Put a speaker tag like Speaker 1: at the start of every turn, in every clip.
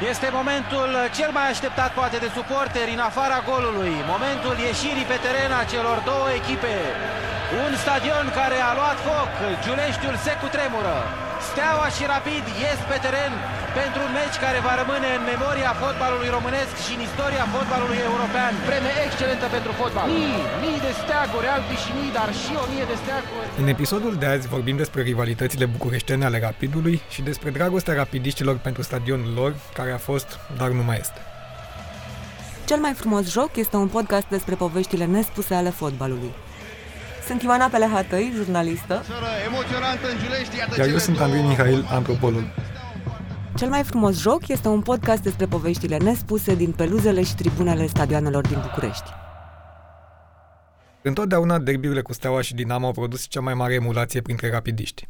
Speaker 1: Este momentul cel mai așteptat poate de suporteri în afara golului. Momentul ieșirii pe teren a celor două echipe. Un stadion care a luat foc, Giuleștiul se cutremură. Steaua și Rapid ies pe teren pentru un meci care va rămâne în memoria fotbalului românesc și în istoria fotbalului european. Vreme excelentă pentru fotbal. Mii, mii de steaguri, albi și mii, dar și o mie de steaguri.
Speaker 2: În episodul de azi vorbim despre rivalitățile bucureștene ale Rapidului și despre dragostea rapidiștilor pentru stadionul lor, care a fost, dar nu mai este.
Speaker 3: Cel mai frumos joc este un podcast despre poveștile nespuse ale fotbalului. Sunt Ioana Pelehatăi, jurnalistă.
Speaker 2: Iar eu sunt Andrei Mihail, antropolog.
Speaker 3: Cel mai frumos joc este un podcast despre poveștile nespuse din peluzele și tribunele stadioanelor din București.
Speaker 2: Întotdeauna derbiurile cu Steaua și Dinamo au produs cea mai mare emulație printre rapidiști.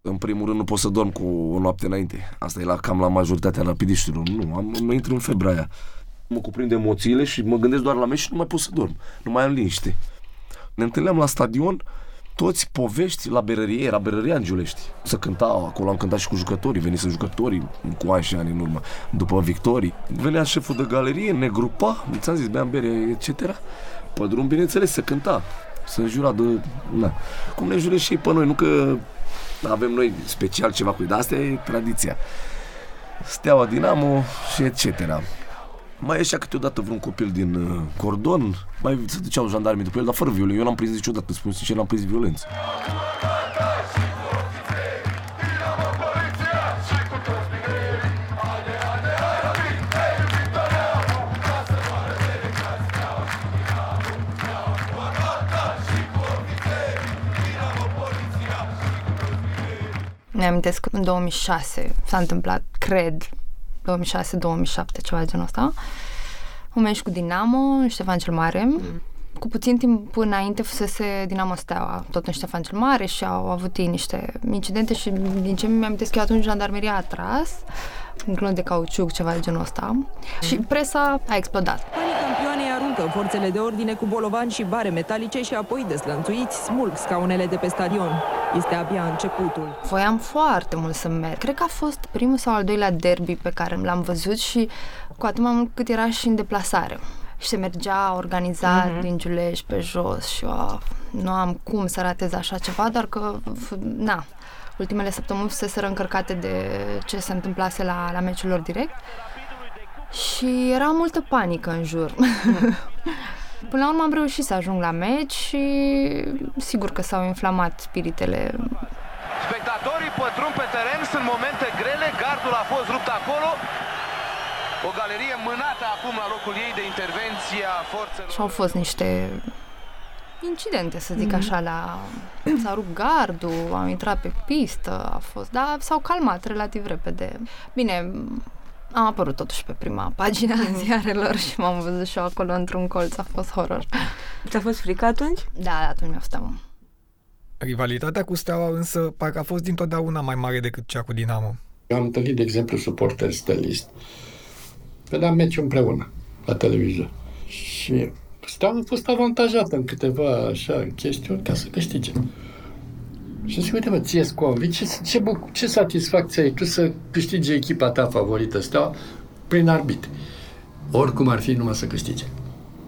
Speaker 4: În primul rând nu pot să dorm cu o noapte înainte. Asta e la cam la majoritatea rapidiștilor. Nu, am, mă intru în febra aia. Mă cuprind emoțiile și mă gândesc doar la meci și nu mai pot să dorm. Nu mai am liniște. Ne întâlneam la stadion, toți povești la berărie, era berăria în Giulești. Să cântau, acolo am cântat și cu jucătorii, venise jucătorii cu ani și ani în urmă, după victorii. Venea șeful de galerie, ne grupa, ți-am zis, beam bere, etc. Pe drum, bineînțeles, se cânta, să înjura de... Na. Cum ne jure și ei pe noi, nu că avem noi special ceva cu ei, dar asta e tradiția. Steaua Dinamo și etc. Mai ieșea câteodată vreun copil din uh, cordon, mai se duceau jandarmii după el, dar fără violență. Eu n-am prins niciodată, spun sincer, n-am prins violență.
Speaker 5: Ne amintesc în 2006 s-a întâmplat, cred, 2006-2007, ceva de genul ăsta. Un meci cu Dinamo, în Ștefan cel Mare. Mm. Cu puțin timp înainte fusese Dinamo Steaua, tot în Ștefan cel Mare și au avut ei niște incidente și din ce mi-am amintesc eu atunci jandarmeria a tras un clon de cauciuc, ceva de genul ăsta. Mm. Și presa a explodat.
Speaker 3: Unii campioane aruncă forțele de ordine cu bolovani și bare metalice și apoi deslănțuiți smulg scaunele de pe stadion. Este abia începutul.
Speaker 5: Voiam foarte mult să merg. Cred că a fost primul sau al doilea derby pe care l-am văzut și cu atât mai mult cât era și în deplasare. Și se mergea organizat mm-hmm. din Giulești pe jos și eu, nu am cum să ratez așa ceva, dar că, na, ultimele săptămâni fuseseră încărcate de ce se întâmplase la, la meciul lor direct și era multă panică în jur. Până la urmă am reușit să ajung la meci și sigur că s-au inflamat spiritele.
Speaker 1: Spectatorii pătrund pe teren, sunt momente grele, gardul a fost rupt acolo. O galerie mânată acum la locul ei de intervenție a forțelor.
Speaker 5: Și au fost niște incidente, să zic mm-hmm. așa, la... S-a rupt gardul, am intrat pe pistă, a fost... Dar s-au calmat relativ repede. Bine, am apărut totuși pe prima pagina a ziarelor și m-am văzut și eu acolo într-un colț, a fost horror.
Speaker 3: Ți-a fost frică atunci?
Speaker 5: Da, atunci mi-a fost teamă.
Speaker 2: Rivalitatea cu Steaua însă parcă a fost dintotdeauna mai mare decât cea cu Dinamo.
Speaker 6: Eu am întâlnit, de exemplu, suporteri stelist. Vedeam meci împreună la televizor. Și Steaua a fost avantajată în câteva așa chestiuni ca să câștige. Și zic, uite mă, ție convins, ce, ce, buc- ce satisfacție ai tu să câștige echipa ta favorită, Steaua, prin arbitri. Oricum ar fi numai să câștige.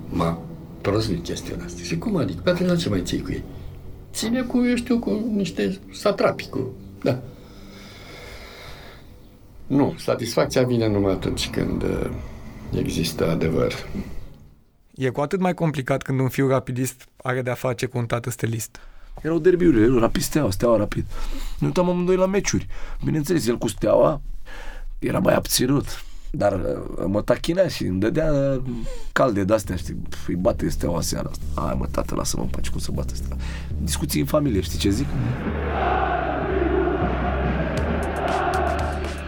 Speaker 6: M-a prozvit chestiunea asta. Și cum adică? Pe atunci ce mai ții cu ei? Ține cu, eu știu, cu niște satrapi, cu... Da. Nu, satisfacția vine numai atunci când uh, există adevăr.
Speaker 2: E cu atât mai complicat când un fiu rapidist are de-a face cu un tată stelist.
Speaker 4: Erau derbiurile, rapid steaua, steaua rapid. Ne uitam amândoi la meciuri. Bineînțeles, el cu steaua era mai abținut. Dar uh, mă tachinea și îmi dădea calde de-astea, știi, îi bate steaua seara asta. Hai mă, tată, lasă-mă în pace, cum să bate steaua. Discuții în familie, știi ce zic?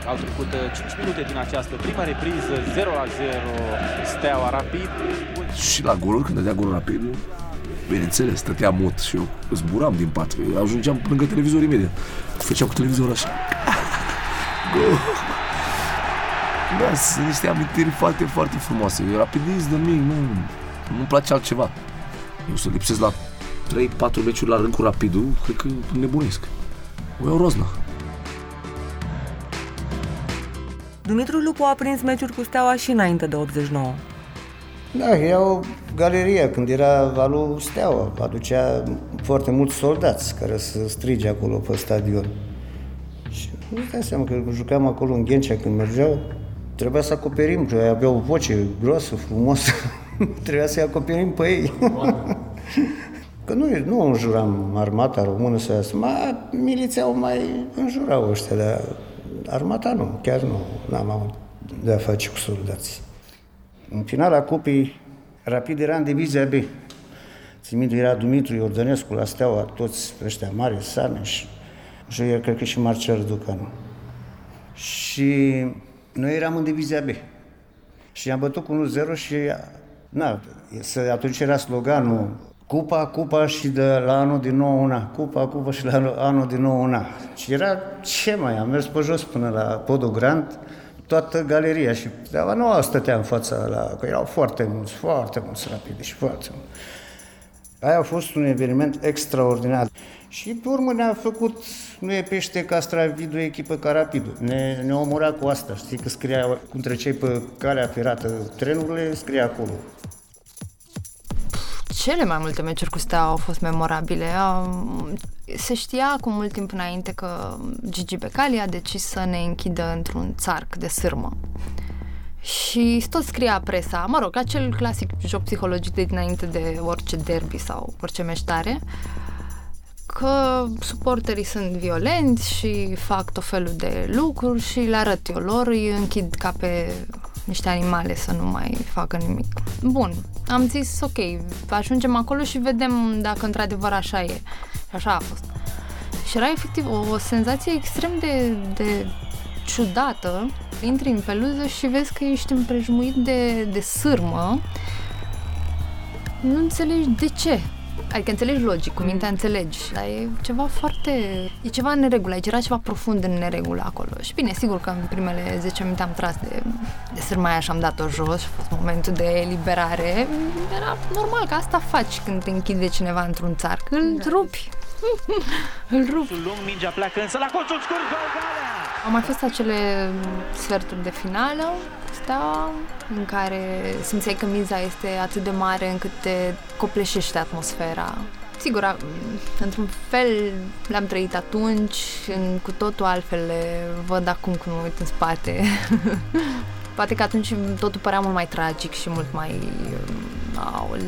Speaker 1: Au trecut 5 minute din această prima repriză, 0 la 0, Steaua Rapid.
Speaker 4: Și la goluri, când dădea golul rapid, bineînțeles, stătea mut și eu zburam din pat. Eu ajungeam lângă televizor imediat. Făceam cu televizorul așa. Gol! Da, sunt niște amintiri foarte, foarte frumoase. Eu rapidist de mic, nu, nu-mi place altceva. Eu să lipsesc la 3-4 meciuri la rând cu rapidul, cred că nebunesc. O iau rozna.
Speaker 7: Dumitru Lupu a prins meciuri cu Steaua și înainte de 89.
Speaker 8: Da, era o galerie când era valul Steaua. Aducea foarte mulți soldați care să strige acolo pe stadion. Și nu dai seama că jucam acolo în Ghencea când mergeau, trebuia să acoperim, că avea o voce groasă, frumoasă. trebuia să-i acoperim pe ei. că nu, nu înjuram armata română să iasă, ma, miliția o mai înjurau ăștia, dar armata nu, chiar nu, n-am avut de a face cu soldații. În finala cupii, Rapid era în divizia B. Țin minte, era Dumitru Iordănescu la Steaua, toți ăștia mari, Saneș, și eu cred că și Marcel Ducanu. Și noi eram în divizia B. Și am bătut cu 1-0 și na, atunci era sloganul Cupa, cupa și de la anul din nou una. Cupa, cupa și la anul din nou una. Și era ce mai, am mers pe jos până la Podul Grand, toată galeria și Steaua nu stătea în fața la, că erau foarte mulți, foarte mulți rapide și foarte mulți. Aia a fost un eveniment extraordinar. Și pe urmă ne-a făcut, nu e pește Castravidu, echipă ca Rapidul. Ne, ne omora cu asta, știi că scria, cum treceai pe calea ferată trenurile, scria acolo.
Speaker 5: Cele mai multe meciuri cu Steaua au fost memorabile. Se știa cu mult timp înainte că Gigi Becali a decis să ne închidă într-un țarc de sârmă. Și tot scria presa, mă rog, acel clasic joc psihologic de dinainte de orice derby sau orice meștare, că suporterii sunt violenți și fac tot felul de lucruri și le arăt eu lor, îi închid ca pe niște animale să nu mai facă nimic. Bun, am zis ok, ajungem acolo și vedem dacă într-adevăr așa e. Și așa a fost. Și era efectiv o, o senzație extrem de, de ciudată. Intri în peluză și vezi că ești împrejmuit de, de sârmă. Nu înțelegi de ce. Adică înțelegi logic, cu mintea înțelegi, dar e ceva foarte... e ceva în neregulă, aici era ceva profund în neregulă acolo. Și bine, sigur că în primele 10 minute am tras de, de sârmaia și am dat-o jos și a fost momentul de eliberare. Era normal că asta faci când te închide cineva într-un țar, îl rupi. îl rup.
Speaker 1: Lung, mingea pleacă însă la colțul scurt,
Speaker 5: Au mai fost acele sferturi de finală asta în care simțeai că miza este atât de mare încât te copleșește atmosfera. Sigur, într-un fel le-am trăit atunci, în, cu totul altfel le văd acum când mă uit în spate. Poate că atunci totul părea mult mai tragic și mult mai...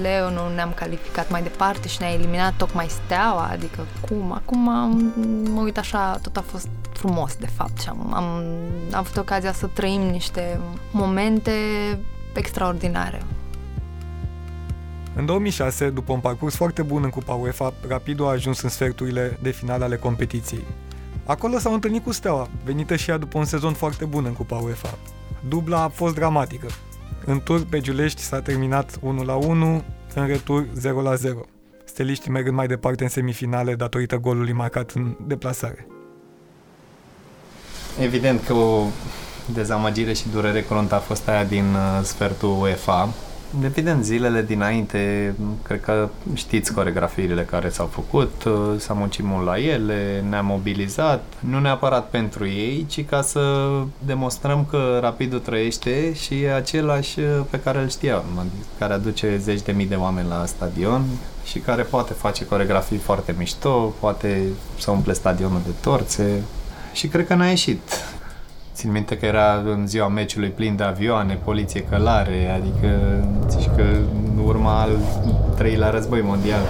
Speaker 5: Leo, nu ne-am calificat mai departe și ne-a eliminat tocmai steaua, adică cum? Acum mă uit așa, tot a fost frumos, de fapt, și am, am, am avut ocazia să trăim niște momente extraordinare.
Speaker 2: În 2006, după un parcurs foarte bun în Cupa UEFA, Rapidul a ajuns în sferturile de finale ale competiției. Acolo s-au întâlnit cu Steaua, venită și ea după un sezon foarte bun în Cupa UEFA. Dubla a fost dramatică. În tur pe Giulești s-a terminat 1 la 1, în retur 0 la 0. Steliștii mergând mai departe în semifinale datorită golului marcat în deplasare.
Speaker 9: Evident că o dezamăgire și durere cruntă a fost aia din uh, sfertul UEFA. Evident, zilele dinainte, cred că știți coregrafiile care s-au făcut, uh, s-a muncit mult la ele, ne-am mobilizat, nu neapărat pentru ei, ci ca să demonstrăm că Rapidul trăiește și e același uh, pe care îl știam, care aduce zeci de mii de oameni la stadion și care poate face coregrafii foarte mișto, poate să umple stadionul de torțe, și cred că n-a ieșit. Țin minte că era în ziua meciului plin de avioane, poliție călare, adică zici că urma al treilea război mondial.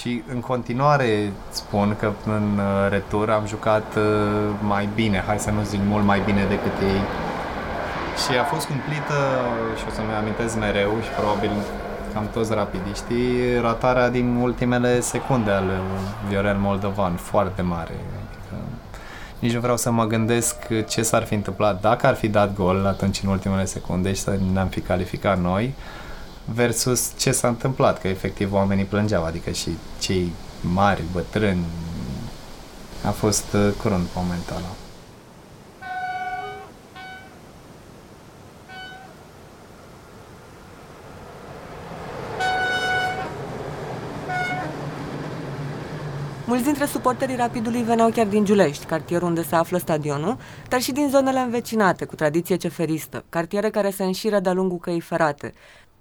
Speaker 9: Și în continuare spun că în retur am jucat uh, mai bine, hai să nu zic mult mai bine decât ei, și a fost cumplită, și o să-mi amintesc mereu și probabil cam toți rapidiștii, ratarea din ultimele secunde ale Viorel Moldovan, foarte mare. Adică nici nu vreau să mă gândesc ce s-ar fi întâmplat dacă ar fi dat gol atunci în ultimele secunde și să ne-am fi calificat noi versus ce s-a întâmplat, că efectiv oamenii plângeau, adică și cei mari, bătrâni, a fost uh, crunt momentul ăla.
Speaker 7: Mulți dintre suporterii Rapidului veneau chiar din Giulești, cartierul unde se află stadionul, dar și din zonele învecinate, cu tradiție ceferistă, cartiere care se înșiră de-a lungul căii ferate.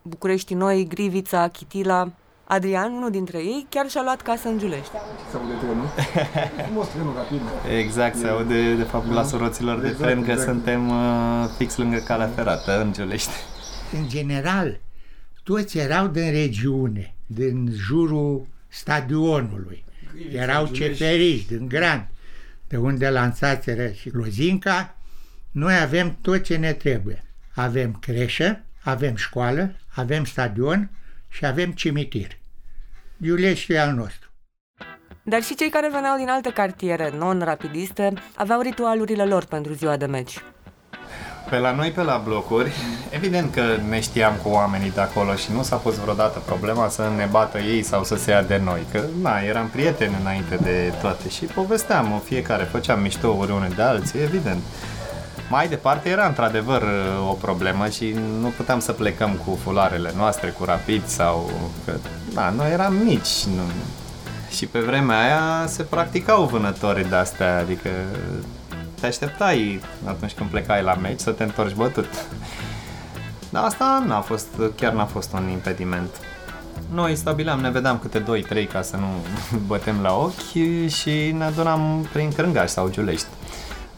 Speaker 7: București Noi, Grivița, Chitila... Adrian, unul dintre ei, chiar și-a luat casă în Giulești.
Speaker 10: Se aude trenul? Frumos trenul rapid.
Speaker 9: Exact, se aude de fapt glasul roților de
Speaker 10: Exact,
Speaker 9: tren că
Speaker 10: exact.
Speaker 9: suntem uh, fix lângă calea ferată în Giulești.
Speaker 11: În general, toți erau din regiune, din jurul stadionului. Erau ceferiști din Gran, de unde lansațeră și Lozinca. Noi avem tot ce ne trebuie. Avem creșă, avem școală, avem stadion și avem cimitir. Iulești e al nostru.
Speaker 7: Dar și cei care veneau din alte cartiere non-rapidiste aveau ritualurile lor pentru ziua de meci.
Speaker 9: Pe la noi, pe la blocuri, evident că ne știam cu oamenii de acolo și nu s-a pus vreodată problema să ne bată ei sau să se ia de noi, că na, eram prieteni înainte de toate și povesteam fiecare, făceam miștouri unii de alții, evident. Mai departe era într-adevăr o problemă și nu puteam să plecăm cu fularele noastre, cu rapid sau... Că, na, noi eram mici, nu... Și pe vremea aia se practicau vânători de-astea, adică te așteptai atunci când plecai la meci să te întorci bătut. Dar asta n-a fost, chiar n-a fost un impediment. Noi stabileam, ne vedeam câte 2-3 ca să nu bătem la ochi și ne adunam prin Crângaș sau Giulești.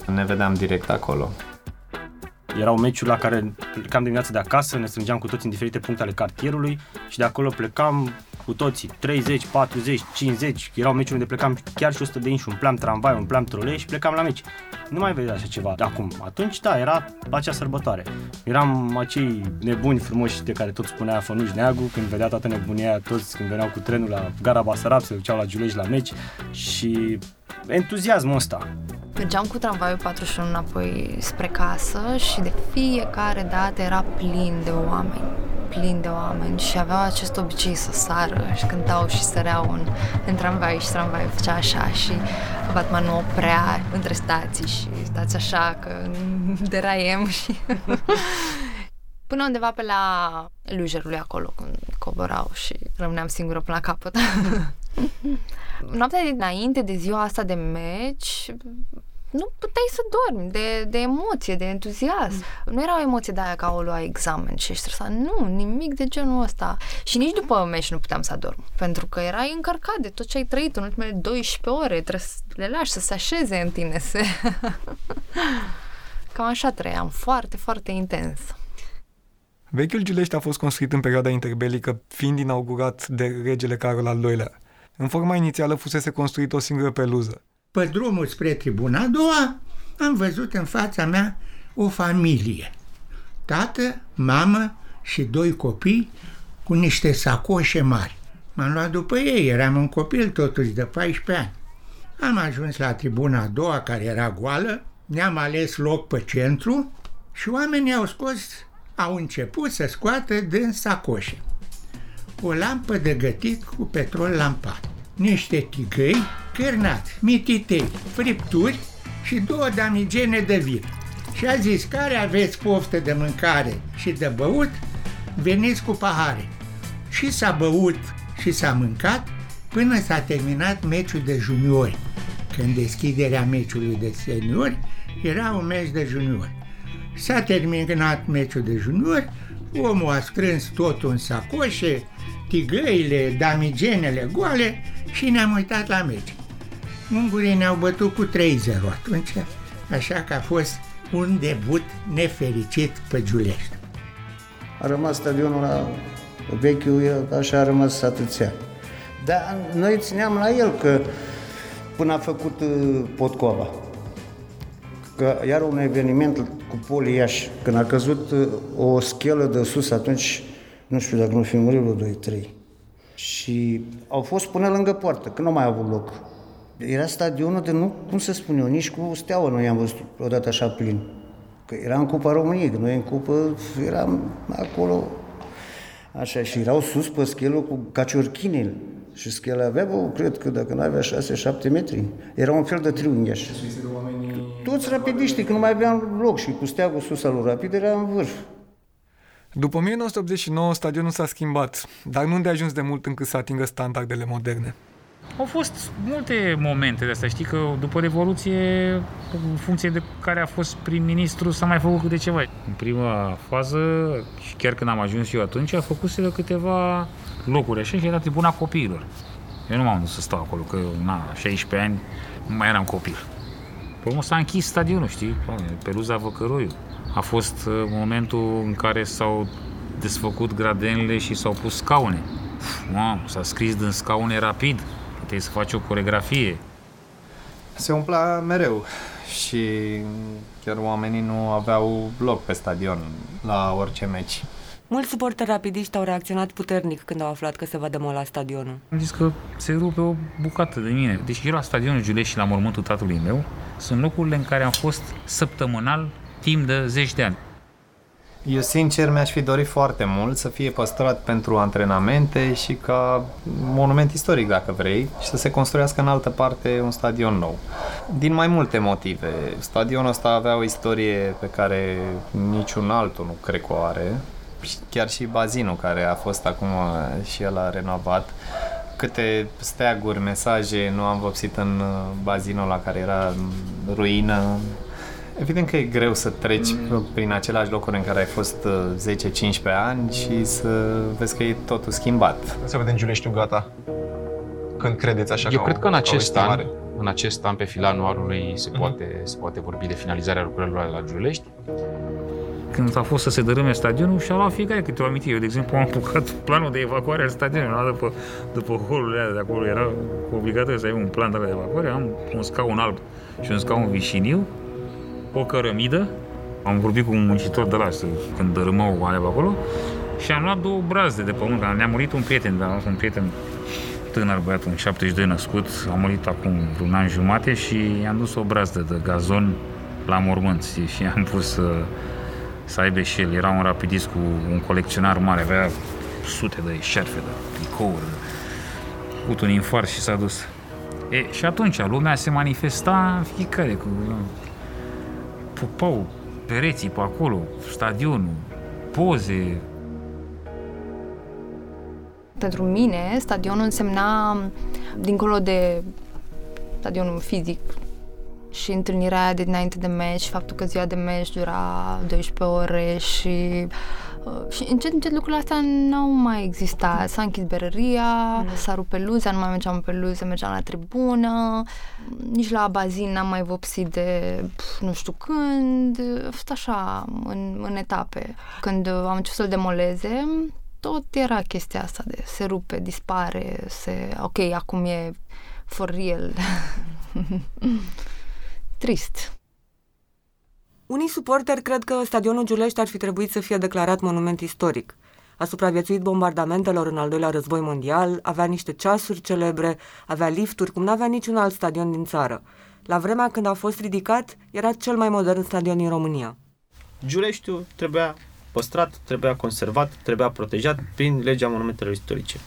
Speaker 9: Ne vedeam direct acolo.
Speaker 10: Erau meciuri la care plecam dimineața de acasă, ne strângeam cu toți în diferite puncte ale cartierului și de acolo plecam cu toții, 30, 40, 50, erau meciuri unde plecam chiar și 100 de inși, umpleam tramvai, umpleam trolei și plecam la meci. Nu mai vedea așa ceva de acum. Atunci, da, era acea sărbătoare. Eram acei nebuni frumoși de care tot spunea Fănuș Neagu, când vedea toată nebunia aia, toți când veneau cu trenul la Gara Basarab, se duceau la Giulești la meci și entuziasmul ăsta.
Speaker 5: Mergeam cu tramvaiul 41 înapoi spre casă și de fiecare dată era plin de oameni plin de oameni și aveau acest obicei să sară și cântau și săreau în, în tramvai și tramvaiul făcea așa și Batman nu oprea între stații și stați așa că deraiem și până undeva pe la Lujerului acolo când coborau și rămâneam singură până la capăt. Noaptea dinainte de ziua asta de meci, nu puteai să dormi de, de emoție, de entuziasm. Mm. Nu era o emoție de aia ca o lua examen și ești stresat. Nu, nimic de genul ăsta. Și nici după meci nu puteam să adorm. Pentru că erai încărcat de tot ce ai trăit în ultimele 12 ore. Trebuie să le lași să se așeze în tine. Să... Cam așa trăiam. Foarte, foarte intens.
Speaker 2: Vechiul Giulești a fost construit în perioada interbelică, fiind inaugurat de regele Carol al II-lea. În forma inițială fusese construit o singură peluză.
Speaker 11: Pe drumul spre tribuna a doua am văzut în fața mea o familie. Tată, mamă și doi copii cu niște sacoșe mari. M-am luat după ei, eram un copil totuși de 14 ani. Am ajuns la tribuna a doua, care era goală, ne-am ales loc pe centru și oamenii au scos, au început să scoată din sacoșe. O lampă de gătit cu petrol lampat, niște tigăi cârnați, mititei, fripturi și două damigene de vin. Și a zis, care aveți poftă de mâncare și de băut, veniți cu pahare. Și s-a băut și s-a mâncat până s-a terminat meciul de juniori. Când deschiderea meciului de seniori era un meci de juniori. S-a terminat meciul de juniori, omul a strâns totul în sacoșe, tigăile, damigenele goale și ne-am uitat la meci. Ungurii ne-au bătut cu 3-0 atunci, așa că a fost un debut nefericit pe Giulești.
Speaker 8: A rămas stadionul la vechiul, așa a rămas atâția. Dar noi țineam la el că până a făcut uh, Potcoava. Că iar un eveniment cu Poli Iași, când a căzut uh, o schelă de sus, atunci, nu știu dacă nu fi murit vreo 2-3. Și au fost până lângă poartă, că nu mai a avut loc. Era stadionul de nu, cum să spun eu, nici cu steaua nu i-am văzut odată așa plin. Că era în Cupa României, că noi în Cupă eram acolo Așa, și erau sus pe schelă cu caciorchinele. Și schela avea, bă, cred că dacă nu avea 6-7 metri, era un fel de triunghiaș. Toți rapidiștii, că nu mai aveam loc și cu steagul sus al lui Rapid era în vârf.
Speaker 2: După 1989, stadionul s-a schimbat, dar nu de ajuns de mult încât să atingă standardele moderne.
Speaker 12: Au fost multe momente de astea. Știi că după Revoluție, în funcție de care a fost prim-ministru, s-a mai făcut câte ceva. În prima fază, și chiar când am ajuns eu atunci, a făcut de câteva locuri așa și era tribuna copiilor. Eu nu m-am dus să stau acolo, că na, 16 ani nu mai eram copil. Pe urmă s-a închis stadionul, știi? Peluza Văcăroiu. A fost uh, momentul în care s-au desfăcut gradenele și s-au pus scaune. Mamă, s-a scris din scaune rapid. Puteai să faci o coregrafie.
Speaker 9: Se umpla mereu și chiar oamenii nu aveau loc pe stadion la orice meci.
Speaker 7: Mulți suporteri rapidiști au reacționat puternic când au aflat că se va demola stadionul.
Speaker 12: Am zis că se rupe o bucată de mine. Deci eu la stadionul Giulești și la mormântul tatălui meu sunt locurile în care am fost săptămânal timp de zeci de ani.
Speaker 9: Eu sincer mi-aș fi dorit foarte mult să fie păstrat pentru antrenamente și ca monument istoric dacă vrei și să se construiască în altă parte un stadion nou. Din mai multe motive. Stadionul ăsta avea o istorie pe care niciun altul nu cred că o are. Chiar și bazinul care a fost acum și el a renovat câte steaguri, mesaje nu am vopsit în bazinul la care era ruină, Evident că e greu să treci mm. prin același locuri în care ai fost 10-15 uh, ani și să vezi că e totul schimbat.
Speaker 13: Să vedem Giuleștiu gata. Când credeți așa
Speaker 14: Eu
Speaker 13: ca
Speaker 14: cred
Speaker 13: o,
Speaker 14: că în acest an,
Speaker 13: mare?
Speaker 14: în acest an, pe fila anuarului, se, mm-hmm. poate, se poate vorbi de finalizarea lucrărilor la Giulești.
Speaker 12: Când a fost să se dărâme stadionul și-a luat fiecare câte o amintire. Eu, de exemplu, am apucat planul de evacuare al stadionului. După, după holurile de acolo era obligatoriu să ai un plan de evacuare. Am un scaun alb și un scaun vișiniu o cărămidă, am vorbit cu un muncitor de la să, când dărâmau alea pe acolo și am luat două brazde de pământ, ne-a murit un prieten, dar un prieten tânăr băiat, un 72 născut, a murit acum un an jumate și i-am dus o brazdă de gazon la mormânt și am pus să, să aibă și el. Era un rapidist cu un colecționar mare, avea sute de șerfe, de tricouri, de... avut un infart și s-a dus. E, și atunci lumea se manifesta fiecare cu pupau pereții pe acolo, stadionul, poze.
Speaker 5: Pentru mine, stadionul însemna, dincolo de stadionul fizic și întâlnirea aia de dinainte de meci, faptul că ziua de meci dura 12 ore și Uh, și încet, încet lucrurile astea n-au mai existat. S-a închis berăria, mm. s-a rupt peluza, nu mai mergeam pe peluză, mergeam la tribună, nici la bazin n-am mai vopsit de pf, nu știu când, a fost așa, în, în etape. Când am început să-l demoleze, tot era chestia asta de se rupe, dispare, se... Ok, acum e for real. Trist.
Speaker 7: Unii suporteri cred că stadionul Giulești ar fi trebuit să fie declarat monument istoric. A supraviețuit bombardamentelor în al doilea război mondial, avea niște ceasuri celebre, avea lifturi, cum n-avea niciun alt stadion din țară. La vremea când a fost ridicat, era cel mai modern stadion din România.
Speaker 10: Giuleștiu trebuia păstrat, trebuia conservat, trebuia protejat prin legea monumentelor istorice.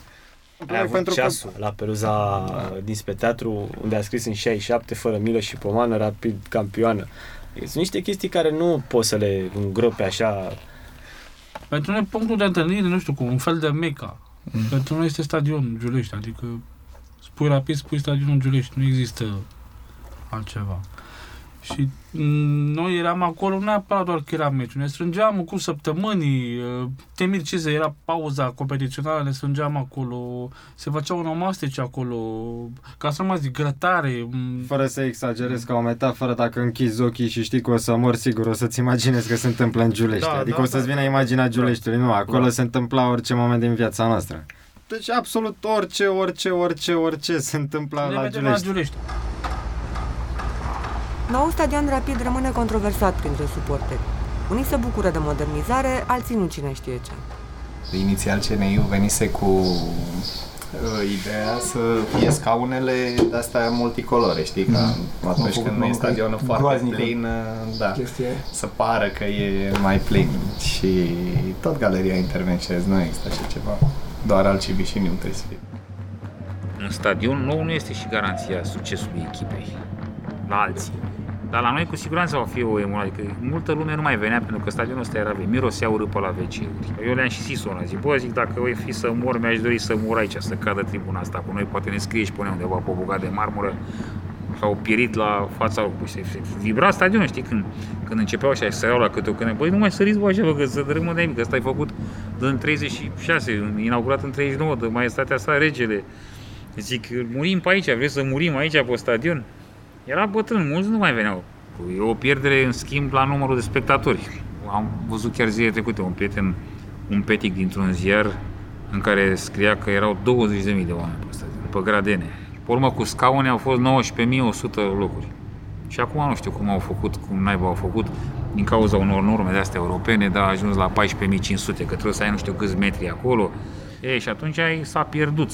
Speaker 10: Ai avut pentru ceasul că... la peruza dinspre teatru, unde a scris în 67, fără milă și pomană, rapid campioană. Sunt niște chestii care nu poți să le îngrope așa.
Speaker 15: Pentru noi punctul de întâlnire, nu știu, cu un fel de meca. Mm. Pentru noi este stadionul Giulești, adică spui rapid, spui stadionul Giulești, nu există altceva. Și noi eram acolo, nu neapărat doar că era meciul, ne strângeam cu săptămânii, temir ce se era pauza competițională, ne strângeam acolo, se făcea un omastece acolo, ca să nu mai zic, grătare.
Speaker 16: Fără să exagerez ca o metaforă, dacă închizi ochii și știi că o să mor, sigur o să-ți imaginezi că se întâmplă în Giulești. Da, adică da, o să-ți vină da, imaginea Giuleștiului, nu, acolo da. se întâmpla orice moment din viața noastră. Deci absolut orice, orice, orice, orice se întâmpla la Giulești. la Giulești.
Speaker 7: Nou stadion rapid rămâne controversat printre suporteri. Unii se bucură de modernizare, alții nu cine știe ce.
Speaker 9: Inițial CNI venise cu uh, ideea să fie scaunele de-astea multicolore, știi, ca mm. atunci când e stadionul foarte plin, uh, da, să pară că e mai plin și tot galeria intervenție, nu există așa ceva, doar altceva și nu trebuie să fie.
Speaker 12: Un stadion nou nu este și garanția succesului echipei la alții. Dar la noi cu siguranță va fi o emulare, că multă lume nu mai venea pentru că stadionul ăsta era mirosea urât la vecini. Eu le-am și zis una, zic, bă, zic, dacă voi fi să mor, mi-aș dori să mor aici, să cadă tribuna asta cu noi, poate ne scrie și pune undeva pe o bucată de marmură, s-au pierit la fața locului. Se, se vibra stadionul, știi, când, când începeau așa, să iau la câte o când, băi, nu mai săriți bă așa, bă, că să dărâmă de că ăsta e făcut în 36, inaugurat în 39, de maestatea sa regele. Zic, murim pe aici, vreți să murim aici pe stadion? Era bătrân, mulți nu mai veneau. E o pierdere, în schimb, la numărul de spectatori. Am văzut chiar zilele trecute un prieten, un petic dintr-un ziar în care scria că erau 20.000 de oameni pe stadion, pe gradene. Pe urmă, cu scaune au fost 19.100 locuri. Și acum nu știu cum au făcut, cum naiba au făcut, din cauza unor norme de astea europene, dar a ajuns la 14.500, că trebuie să ai nu știu câți metri acolo. Ei, și atunci s-a pierdut.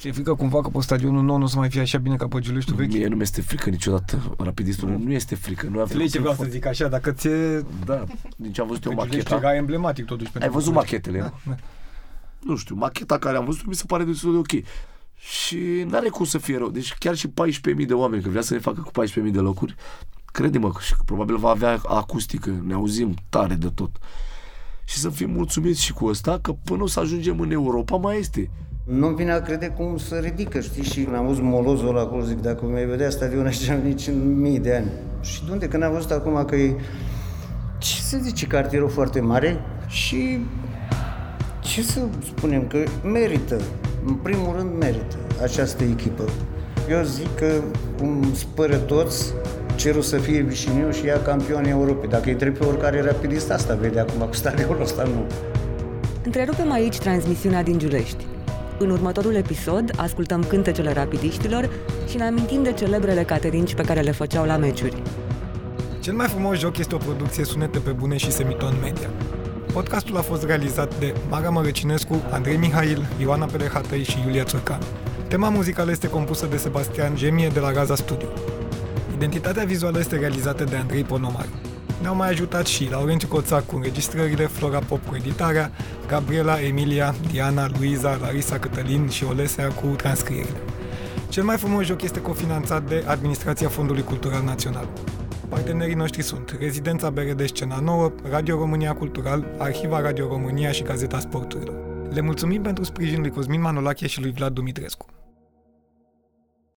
Speaker 2: Ți-e frică cumva că pe stadionul nou nu o să mai fie așa bine ca pe Giuleștiul vechi?
Speaker 4: Mie nu mi-este frică niciodată rapidistul, mm. nu este frică. Nu
Speaker 2: Înțelegi ce vreau să zic așa, dacă ți-e...
Speaker 4: Da, din ce am văzut eu macheta.
Speaker 2: Giulești emblematic totuși.
Speaker 4: Ai văzut machetele, da, da. Nu știu, macheta care am văzut mi se pare destul de ok. Și n-are cum să fie rău. Deci chiar și 14.000 de oameni, că vrea să ne facă cu 14.000 de locuri, crede-mă că probabil va avea acustică, ne auzim tare de tot. Și să fim mulțumiți și cu asta, că până o să ajungem în Europa mai este.
Speaker 8: Nu-mi vine a crede cum se ridică, știi? Și când am văzut molozul ăla acolo, zic, dacă mi-ai vedea stadionul așa nici în mii de ani. Și de unde? Când am văzut acum că e, ce să zice, cartierul foarte mare și ce să spunem, că merită, în primul rând merită această echipă. Eu zic că, cum spără toți, cerul să fie vișiniu și ia campionii Europei. Dacă îi trebuie pe oricare rapidist, asta vede acum cu stadionul ăsta, nu.
Speaker 7: Întrerupem aici transmisiunea din Giulești. În următorul episod ascultăm cântecele rapidiștilor și ne amintim de celebrele caterinci pe care le făceau la meciuri.
Speaker 2: Cel mai frumos joc este o producție sunete pe bune și semiton media. Podcastul a fost realizat de Mara Mărăcinescu, Andrei Mihail, Ioana Pelehatăi și Iulia Țurcan. Tema muzicală este compusă de Sebastian Gemie de la Raza Studio. Identitatea vizuală este realizată de Andrei Ponomar. Ne-au mai ajutat și Laurențiu Coțac cu înregistrările, Flora Pop cu editarea, Gabriela, Emilia, Diana, Luiza, Larisa Cătălin și Olesea cu transcrierile. Cel mai frumos joc este cofinanțat de Administrația Fondului Cultural Național. Partenerii noștri sunt Rezidența BRD Scena Nouă, Radio România Cultural, Arhiva Radio România și Gazeta Sporturilor. Le mulțumim pentru sprijinul lui Cosmin Manolache și lui Vlad Dumitrescu.